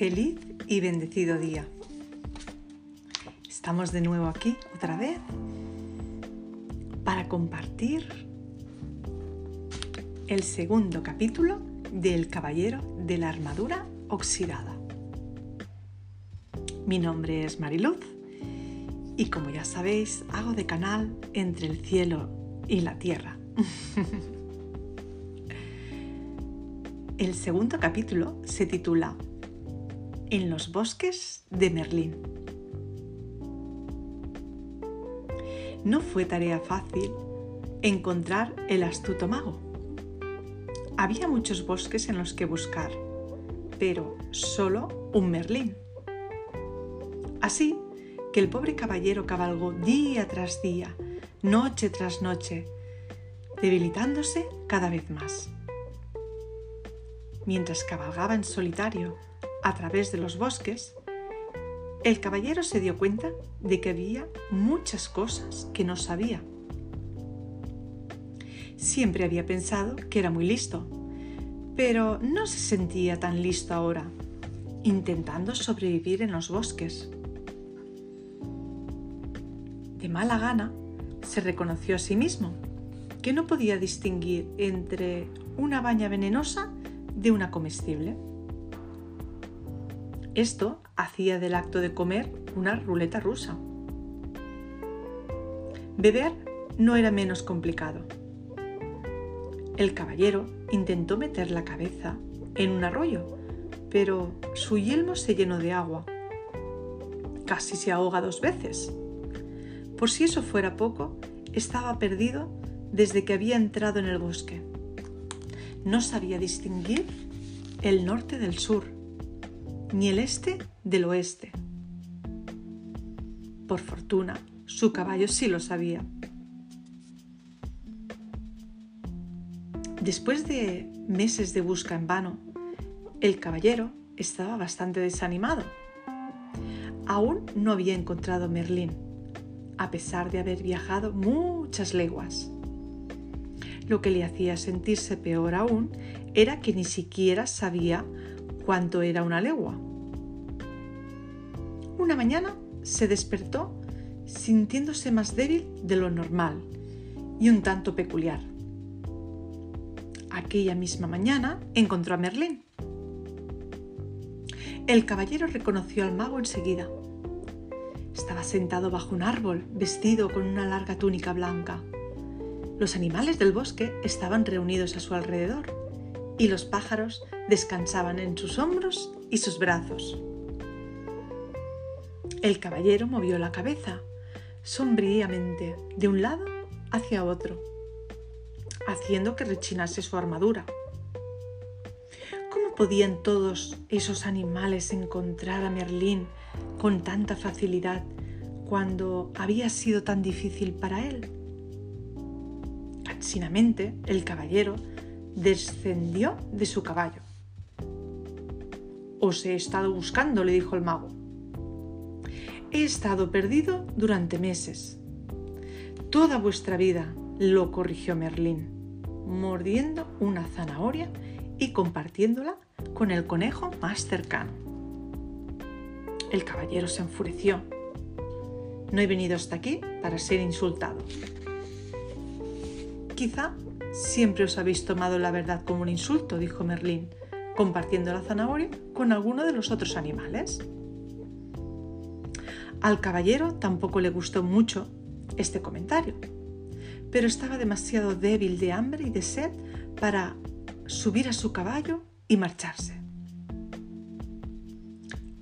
Feliz y bendecido día. Estamos de nuevo aquí otra vez para compartir el segundo capítulo del Caballero de la Armadura Oxidada. Mi nombre es Mariluz y como ya sabéis hago de canal entre el cielo y la tierra. el segundo capítulo se titula En los bosques de Merlín. No fue tarea fácil encontrar el astuto mago. Había muchos bosques en los que buscar, pero solo un Merlín. Así que el pobre caballero cabalgó día tras día, noche tras noche, debilitándose cada vez más mientras cabalgaba en solitario a través de los bosques, el caballero se dio cuenta de que había muchas cosas que no sabía. Siempre había pensado que era muy listo, pero no se sentía tan listo ahora, intentando sobrevivir en los bosques. De mala gana, se reconoció a sí mismo que no podía distinguir entre una baña venenosa de una comestible. Esto hacía del acto de comer una ruleta rusa. Beber no era menos complicado. El caballero intentó meter la cabeza en un arroyo, pero su yelmo se llenó de agua. Casi se ahoga dos veces. Por si eso fuera poco, estaba perdido desde que había entrado en el bosque no sabía distinguir el norte del sur, ni el este del oeste. Por fortuna, su caballo sí lo sabía. Después de meses de busca en vano, el caballero estaba bastante desanimado. Aún no había encontrado Merlín, a pesar de haber viajado muchas leguas. Lo que le hacía sentirse peor aún era que ni siquiera sabía cuánto era una legua. Una mañana se despertó sintiéndose más débil de lo normal y un tanto peculiar. Aquella misma mañana encontró a Merlín. El caballero reconoció al mago enseguida. Estaba sentado bajo un árbol, vestido con una larga túnica blanca. Los animales del bosque estaban reunidos a su alrededor y los pájaros descansaban en sus hombros y sus brazos. El caballero movió la cabeza sombríamente de un lado hacia otro, haciendo que rechinase su armadura. ¿Cómo podían todos esos animales encontrar a Merlín con tanta facilidad cuando había sido tan difícil para él? Sinamente, el caballero descendió de su caballo. Os he estado buscando, le dijo el mago. He estado perdido durante meses. Toda vuestra vida, lo corrigió Merlín, mordiendo una zanahoria y compartiéndola con el conejo más cercano. El caballero se enfureció. No he venido hasta aquí para ser insultado. Quizá siempre os habéis tomado la verdad como un insulto, dijo Merlín, compartiendo la zanahoria con alguno de los otros animales. Al caballero tampoco le gustó mucho este comentario, pero estaba demasiado débil de hambre y de sed para subir a su caballo y marcharse.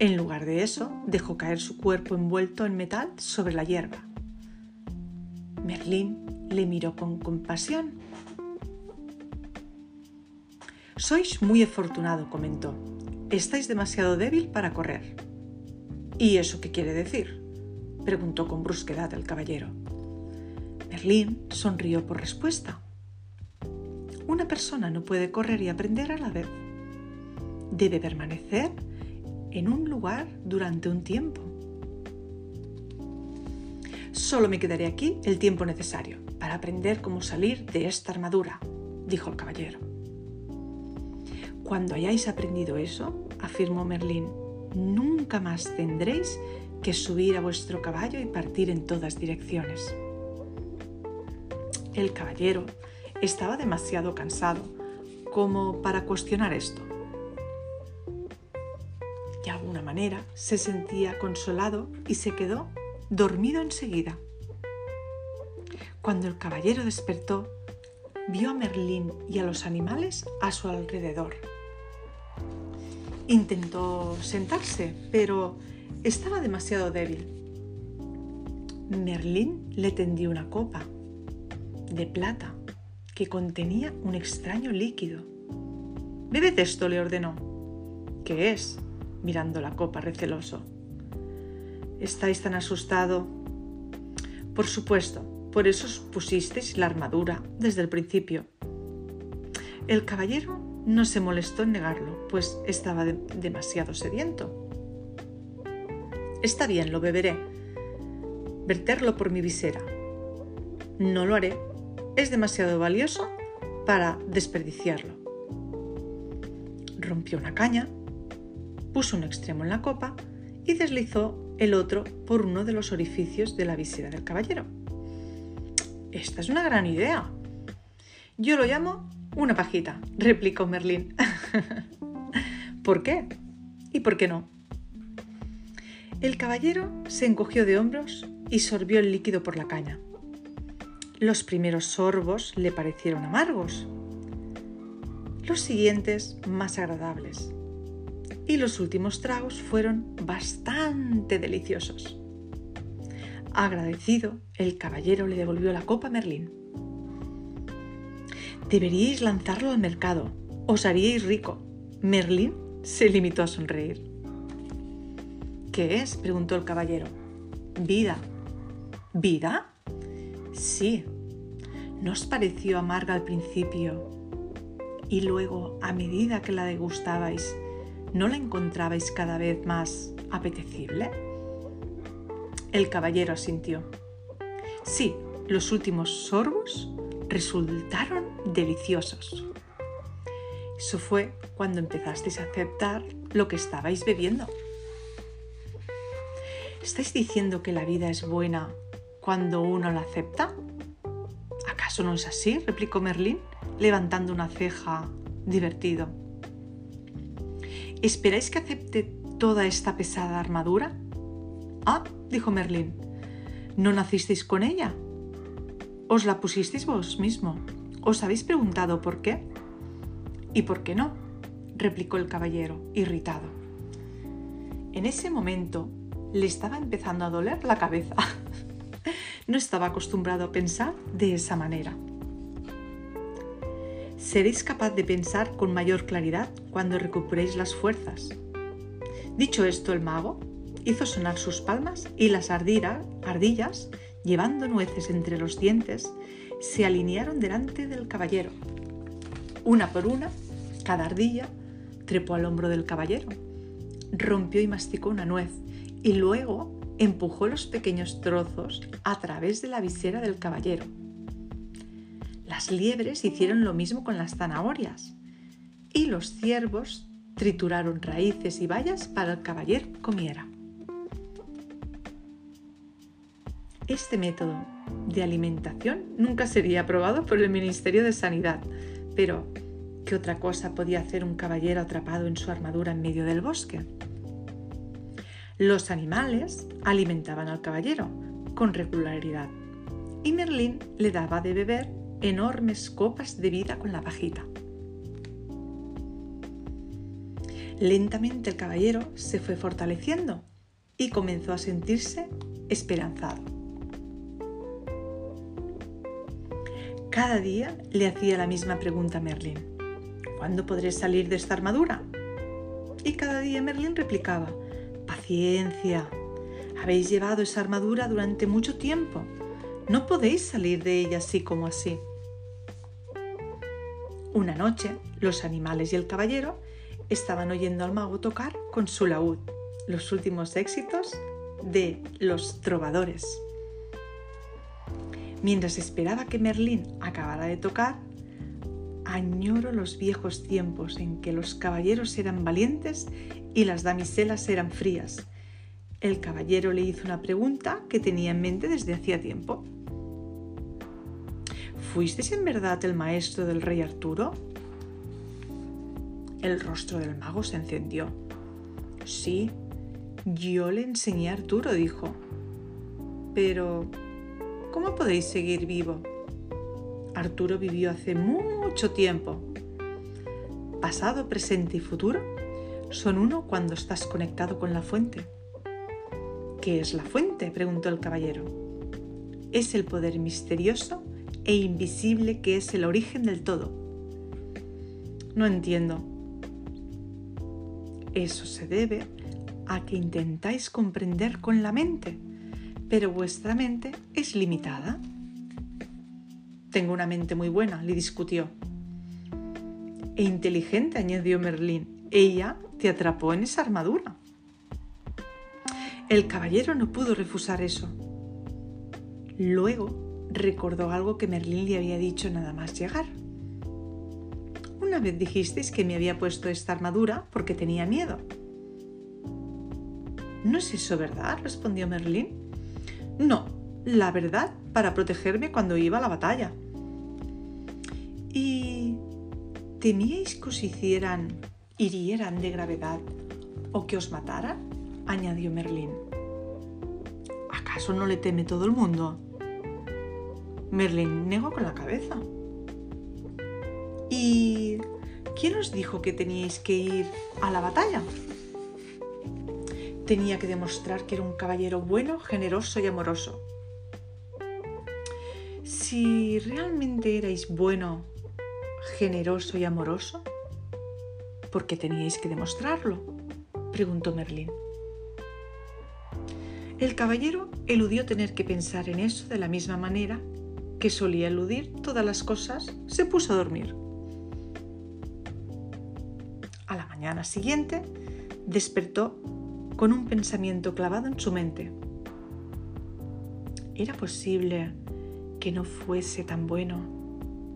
En lugar de eso, dejó caer su cuerpo envuelto en metal sobre la hierba. Merlín le miró con compasión. Sois muy afortunado, comentó. Estáis demasiado débil para correr. ¿Y eso qué quiere decir? preguntó con brusquedad el caballero. Merlín sonrió por respuesta. Una persona no puede correr y aprender a la vez. Debe permanecer en un lugar durante un tiempo. Solo me quedaré aquí el tiempo necesario para aprender cómo salir de esta armadura, dijo el caballero. Cuando hayáis aprendido eso, afirmó Merlín, nunca más tendréis que subir a vuestro caballo y partir en todas direcciones. El caballero estaba demasiado cansado como para cuestionar esto. De alguna manera se sentía consolado y se quedó dormido enseguida. Cuando el caballero despertó, vio a Merlín y a los animales a su alrededor. Intentó sentarse, pero estaba demasiado débil. Merlín le tendió una copa de plata que contenía un extraño líquido. Bebed esto, le ordenó. ¿Qué es? mirando la copa receloso. ¿Estáis tan asustado? Por supuesto, por eso os pusisteis la armadura desde el principio. El caballero no se molestó en negarlo, pues estaba demasiado sediento. Está bien, lo beberé. Verterlo por mi visera. No lo haré. Es demasiado valioso para desperdiciarlo. Rompió una caña, puso un extremo en la copa y deslizó el otro por uno de los orificios de la visera del caballero. Esta es una gran idea. Yo lo llamo una pajita, replicó Merlín. ¿Por qué? ¿Y por qué no? El caballero se encogió de hombros y sorbió el líquido por la caña. Los primeros sorbos le parecieron amargos, los siguientes más agradables y los últimos tragos fueron bastante deliciosos. Agradecido, el caballero le devolvió la copa a Merlín. Deberíais lanzarlo al mercado, os haríais rico. Merlín se limitó a sonreír. ¿Qué es? preguntó el caballero. Vida. ¿Vida? Sí. ¿No os pareció amarga al principio? Y luego, a medida que la degustabais, ¿no la encontrabais cada vez más apetecible? El caballero asintió. Sí, los últimos sorbos resultaron deliciosos. Eso fue cuando empezasteis a aceptar lo que estabais bebiendo. ¿Estáis diciendo que la vida es buena cuando uno la acepta? ¿Acaso no es así? replicó Merlín, levantando una ceja divertido. ¿Esperáis que acepte toda esta pesada armadura? Ah, dijo Merlín, ¿no nacisteis con ella? ¿Os la pusisteis vos mismo? ¿Os habéis preguntado por qué? ¿Y por qué no? replicó el caballero, irritado. En ese momento, le estaba empezando a doler la cabeza. no estaba acostumbrado a pensar de esa manera. Seréis capaz de pensar con mayor claridad cuando recuperéis las fuerzas. Dicho esto, el mago hizo sonar sus palmas y las ardillas, llevando nueces entre los dientes, se alinearon delante del caballero. Una por una, cada ardilla trepó al hombro del caballero, rompió y masticó una nuez y luego empujó los pequeños trozos a través de la visera del caballero. Las liebres hicieron lo mismo con las zanahorias y los ciervos trituraron raíces y bayas para el caballero comiera. Este método de alimentación nunca sería aprobado por el Ministerio de Sanidad, pero ¿qué otra cosa podía hacer un caballero atrapado en su armadura en medio del bosque? Los animales alimentaban al caballero con regularidad y Merlín le daba de beber enormes copas de vida con la pajita. Lentamente el caballero se fue fortaleciendo y comenzó a sentirse esperanzado. Cada día le hacía la misma pregunta a Merlín. ¿Cuándo podré salir de esta armadura? Y cada día Merlín replicaba, Paciencia. Habéis llevado esa armadura durante mucho tiempo. No podéis salir de ella así como así. Una noche, los animales y el caballero estaban oyendo al mago tocar con su laúd los últimos éxitos de los trovadores. Mientras esperaba que Merlín acabara de tocar, añoro los viejos tiempos en que los caballeros eran valientes y las damiselas eran frías. El caballero le hizo una pregunta que tenía en mente desde hacía tiempo. ¿Fuisteis en verdad el maestro del rey Arturo? El rostro del mago se encendió. Sí, yo le enseñé a Arturo, dijo. Pero, ¿cómo podéis seguir vivo? Arturo vivió hace mucho tiempo. Pasado, presente y futuro son uno cuando estás conectado con la fuente. ¿Qué es la fuente? preguntó el caballero. Es el poder misterioso e invisible que es el origen del todo. No entiendo. Eso se debe a que intentáis comprender con la mente, pero vuestra mente es limitada. Tengo una mente muy buena, le discutió. E inteligente, añadió Merlín. Ella te atrapó en esa armadura. El caballero no pudo refusar eso. Luego recordó algo que Merlín le había dicho nada más llegar. Una vez dijisteis que me había puesto esta armadura porque tenía miedo. ¿No es eso verdad? respondió Merlín. No, la verdad, para protegerme cuando iba a la batalla. ¿Y temíais que os hicieran, hirieran de gravedad o que os mataran? añadió Merlín. ¿Acaso no le teme todo el mundo? Merlín negó con la cabeza. ¿Y quién os dijo que teníais que ir a la batalla? Tenía que demostrar que era un caballero bueno, generoso y amoroso. Si realmente erais bueno, generoso y amoroso, ¿por qué teníais que demostrarlo? preguntó Merlín. El caballero eludió tener que pensar en eso de la misma manera que solía eludir todas las cosas, se puso a dormir. A la mañana siguiente despertó con un pensamiento clavado en su mente. ¿Era posible que no fuese tan bueno,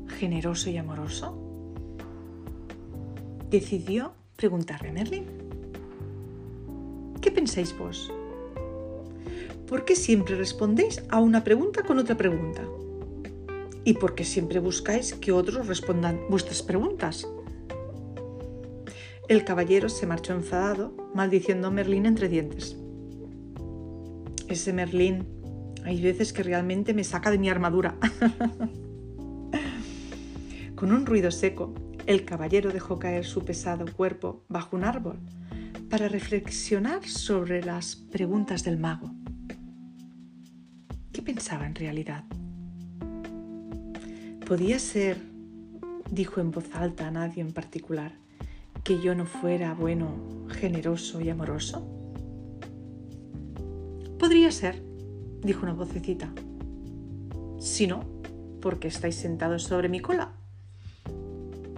generoso y amoroso? Decidió preguntarle a Merlin. ¿Qué pensáis vos? ¿Por qué siempre respondéis a una pregunta con otra pregunta? ¿Y por qué siempre buscáis que otros respondan vuestras preguntas? El caballero se marchó enfadado, maldiciendo a Merlín entre dientes. Ese Merlín, hay veces que realmente me saca de mi armadura. Con un ruido seco, el caballero dejó caer su pesado cuerpo bajo un árbol para reflexionar sobre las preguntas del mago. ¿Qué pensaba en realidad? ¿Podía ser, dijo en voz alta a nadie en particular, que yo no fuera bueno, generoso y amoroso? Podría ser, dijo una vocecita. Si no, ¿por qué estáis sentados sobre mi cola?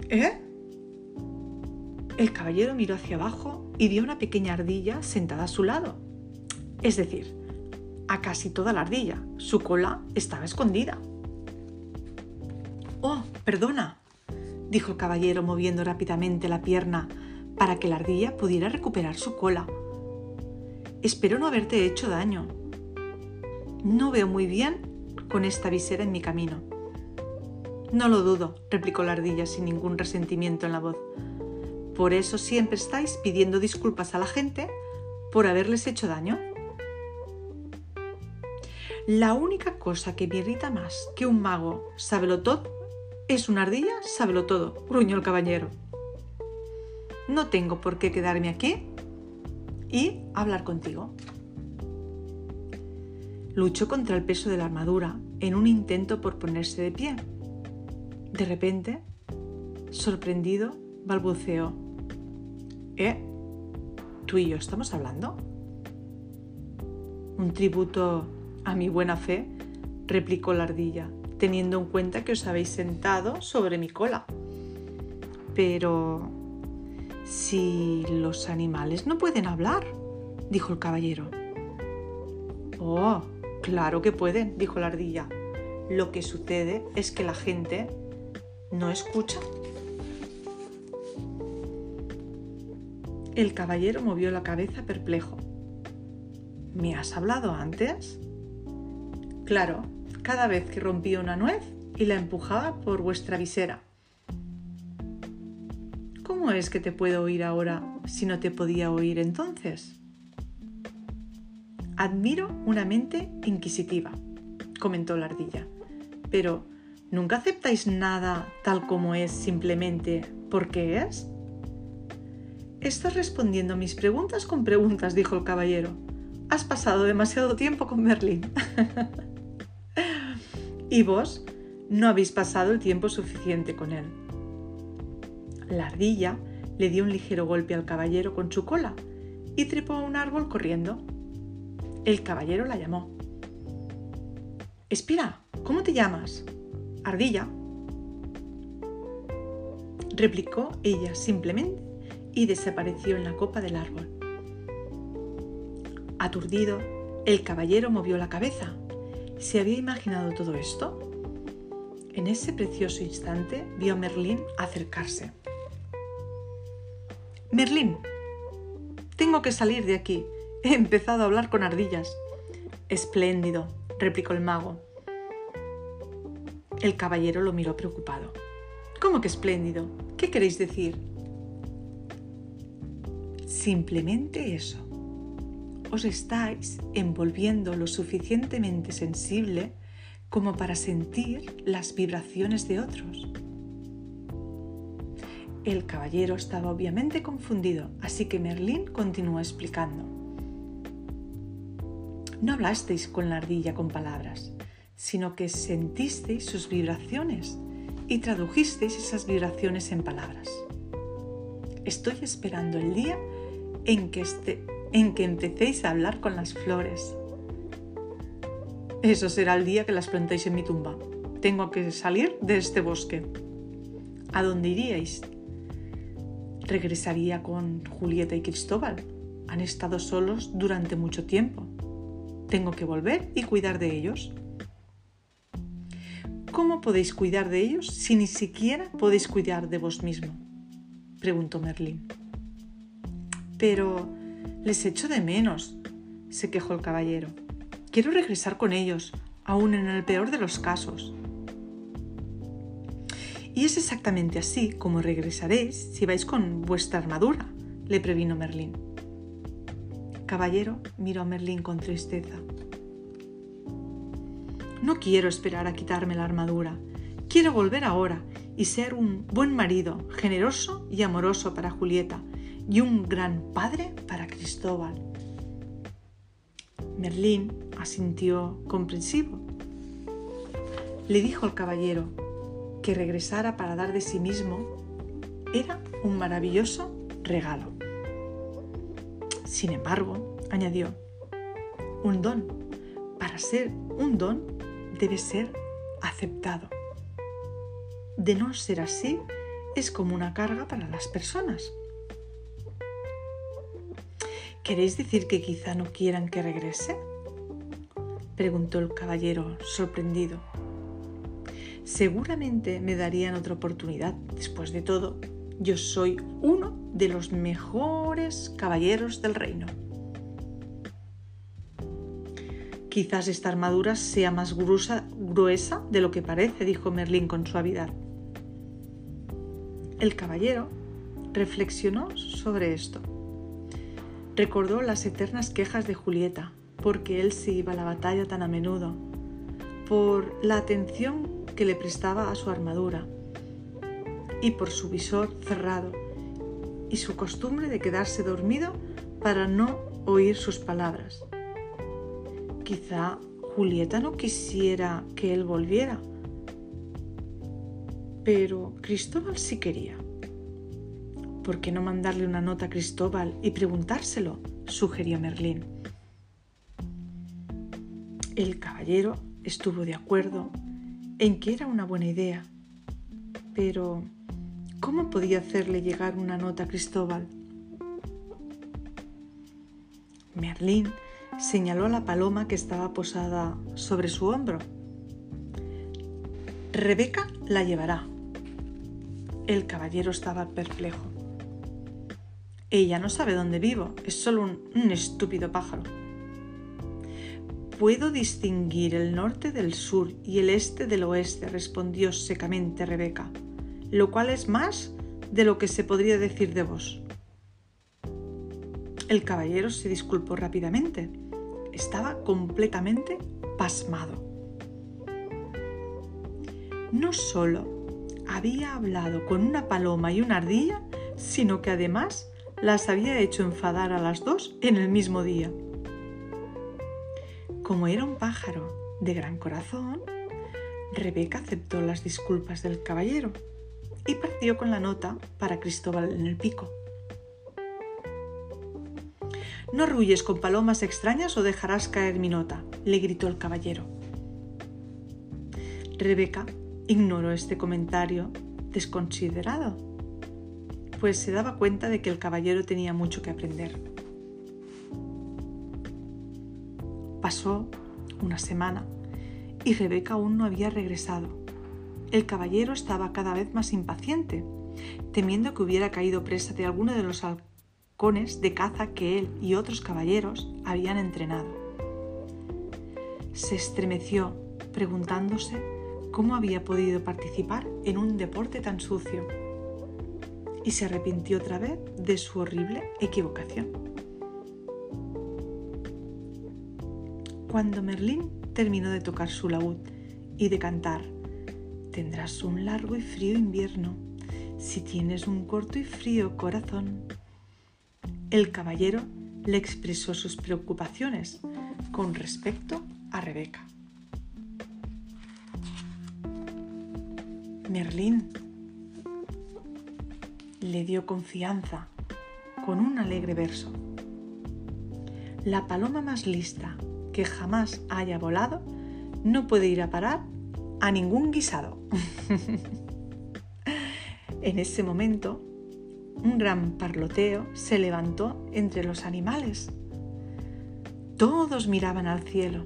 ¿Eh? El caballero miró hacia abajo y vio una pequeña ardilla sentada a su lado. Es decir, a casi toda la ardilla. Su cola estaba escondida. Oh, perdona, dijo el caballero moviendo rápidamente la pierna para que la ardilla pudiera recuperar su cola. Espero no haberte hecho daño. No veo muy bien con esta visera en mi camino. No lo dudo, replicó la ardilla sin ningún resentimiento en la voz. Por eso siempre estáis pidiendo disculpas a la gente por haberles hecho daño. La única cosa que me irrita más que un mago sábelo todo es una ardilla, sábelo todo, gruñó el caballero. No tengo por qué quedarme aquí y hablar contigo. Luchó contra el peso de la armadura en un intento por ponerse de pie. De repente, sorprendido, balbuceó. ¿Eh? ¿Tú y yo estamos hablando? Un tributo a mi buena fe, replicó la ardilla, teniendo en cuenta que os habéis sentado sobre mi cola. Pero... si los animales no pueden hablar, dijo el caballero. Oh, claro que pueden, dijo la ardilla. Lo que sucede es que la gente no escucha. El caballero movió la cabeza perplejo. ¿Me has hablado antes? Claro, cada vez que rompía una nuez y la empujaba por vuestra visera. ¿Cómo es que te puedo oír ahora si no te podía oír entonces? Admiro una mente inquisitiva, comentó la ardilla, pero ¿nunca aceptáis nada tal como es simplemente porque es? Estás respondiendo mis preguntas con preguntas, dijo el caballero. Has pasado demasiado tiempo con Merlín. y vos no habéis pasado el tiempo suficiente con él. La ardilla le dio un ligero golpe al caballero con su cola y trepó a un árbol corriendo. El caballero la llamó. Espera, ¿cómo te llamas? Ardilla. Replicó ella simplemente y desapareció en la copa del árbol. Aturdido, el caballero movió la cabeza. ¿Se había imaginado todo esto? En ese precioso instante vio a Merlín acercarse. Merlín, tengo que salir de aquí. He empezado a hablar con ardillas. Espléndido, replicó el mago. El caballero lo miró preocupado. ¿Cómo que espléndido? ¿Qué queréis decir? Simplemente eso. Os estáis envolviendo lo suficientemente sensible como para sentir las vibraciones de otros. El caballero estaba obviamente confundido, así que Merlín continuó explicando. No hablasteis con la ardilla con palabras, sino que sentisteis sus vibraciones y tradujisteis esas vibraciones en palabras. Estoy esperando el día en que, este, en que empecéis a hablar con las flores. Eso será el día que las plantéis en mi tumba. Tengo que salir de este bosque. ¿A dónde iríais? regresaría con Julieta y Cristóbal. Han estado solos durante mucho tiempo. Tengo que volver y cuidar de ellos. ¿Cómo podéis cuidar de ellos si ni siquiera podéis cuidar de vos mismo? preguntó Merlín. Pero les echo de menos, se quejó el caballero. Quiero regresar con ellos, aún en el peor de los casos. Y es exactamente así como regresaréis si vais con vuestra armadura, le previno Merlín. Caballero miró a Merlín con tristeza. No quiero esperar a quitarme la armadura. Quiero volver ahora y ser un buen marido, generoso y amoroso para Julieta y un gran padre para Cristóbal. Merlín asintió comprensivo. Le dijo al caballero, que regresara para dar de sí mismo era un maravilloso regalo. Sin embargo, añadió, un don, para ser un don, debe ser aceptado. De no ser así, es como una carga para las personas. ¿Queréis decir que quizá no quieran que regrese? preguntó el caballero sorprendido. Seguramente me darían otra oportunidad. Después de todo, yo soy uno de los mejores caballeros del reino. Quizás esta armadura sea más gruesa, gruesa de lo que parece, dijo Merlín con suavidad. El caballero reflexionó sobre esto. Recordó las eternas quejas de Julieta, porque él se iba a la batalla tan a menudo, por la atención que le prestaba a su armadura y por su visor cerrado y su costumbre de quedarse dormido para no oír sus palabras. Quizá Julieta no quisiera que él volviera, pero Cristóbal sí quería. ¿Por qué no mandarle una nota a Cristóbal y preguntárselo? sugirió Merlín. El caballero estuvo de acuerdo en que era una buena idea. Pero, ¿cómo podía hacerle llegar una nota a Cristóbal? Merlín señaló a la paloma que estaba posada sobre su hombro. Rebeca la llevará. El caballero estaba perplejo. Ella no sabe dónde vivo, es solo un, estúpido pájaro. Puedo distinguir el norte del sur y el este del oeste, respondió secamente Rebeca, lo cual es más de lo que se podría decir de vos. El caballero se disculpó rápidamente. Estaba completamente pasmado. No solo había hablado con una paloma y una ardilla, sino que además las había hecho enfadar a las dos en el mismo día. Como era un pájaro de gran corazón, Rebeca aceptó las disculpas del caballero y partió con la nota para Cristóbal en el pico. No arrulles con palomas extrañas o dejarás caer mi nota, le gritó el caballero. Rebeca ignoró este comentario desconsiderado, pues se daba cuenta de que el caballero tenía mucho que aprender. Pasó una semana y Rebeca aún no había regresado. El caballero estaba cada vez más impaciente, temiendo que hubiera caído presa de alguno de los halcones de caza que él y otros caballeros habían entrenado. Se estremeció preguntándose cómo había podido participar en un deporte tan sucio y se arrepintió otra vez de su horrible equivocación. Cuando Merlín terminó de tocar su laúd y de cantar, tendrás un largo y frío invierno si tienes un corto y frío corazón. El caballero le expresó sus preocupaciones con respecto a Rebeca. Merlín le dio confianza con un alegre verso. La paloma más lista que jamás haya volado no puede ir a parar a ningún guisado. en ese momento, un gran parloteo se levantó entre los animales. Todos miraban al cielo,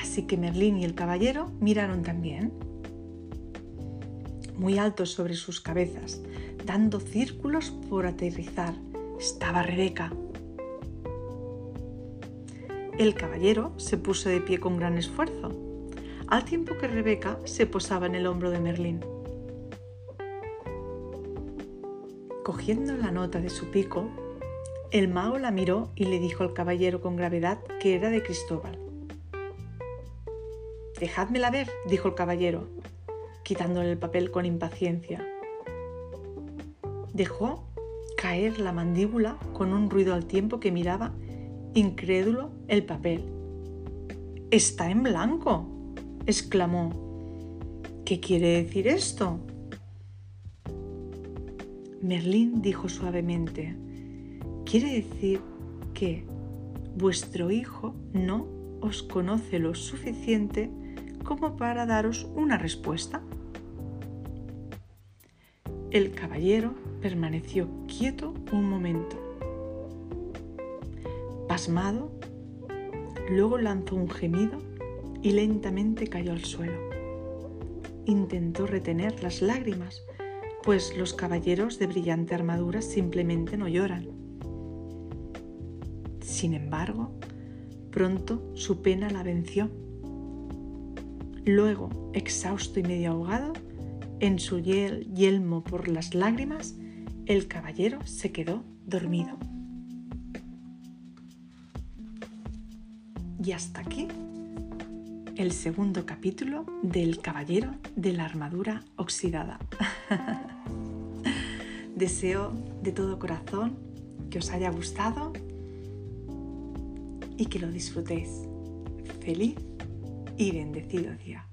así que Merlín y el caballero miraron también. Muy altos sobre sus cabezas, dando círculos por aterrizar, estaba Rebeca. El caballero se puso de pie con gran esfuerzo, al tiempo que Rebeca se posaba en el hombro de Merlín. Cogiendo la nota de su pico, el mago la miró y le dijo al caballero con gravedad que era de Cristóbal. Dejádmela ver, dijo el caballero, quitándole el papel con impaciencia. Dejó caer la mandíbula con un ruido al tiempo que miraba, incrédulo, el papel. Está en blanco, exclamó. ¿Qué quiere decir esto? Merlín dijo suavemente, quiere decir que vuestro hijo no os conoce lo suficiente como para daros una respuesta. El caballero permaneció quieto un momento. Pasmado, luego lanzó un gemido y lentamente cayó al suelo. Intentó retener las lágrimas, pues los caballeros de brillante armadura simplemente no lloran. Sin embargo, pronto su pena la venció. Luego, exhausto y medio ahogado, en su yelmo por las lágrimas, el caballero se quedó dormido. Y hasta aquí el segundo capítulo del Caballero de la Armadura Oxidada. Deseo de todo corazón que os haya gustado y que lo disfrutéis. Feliz y bendecido día.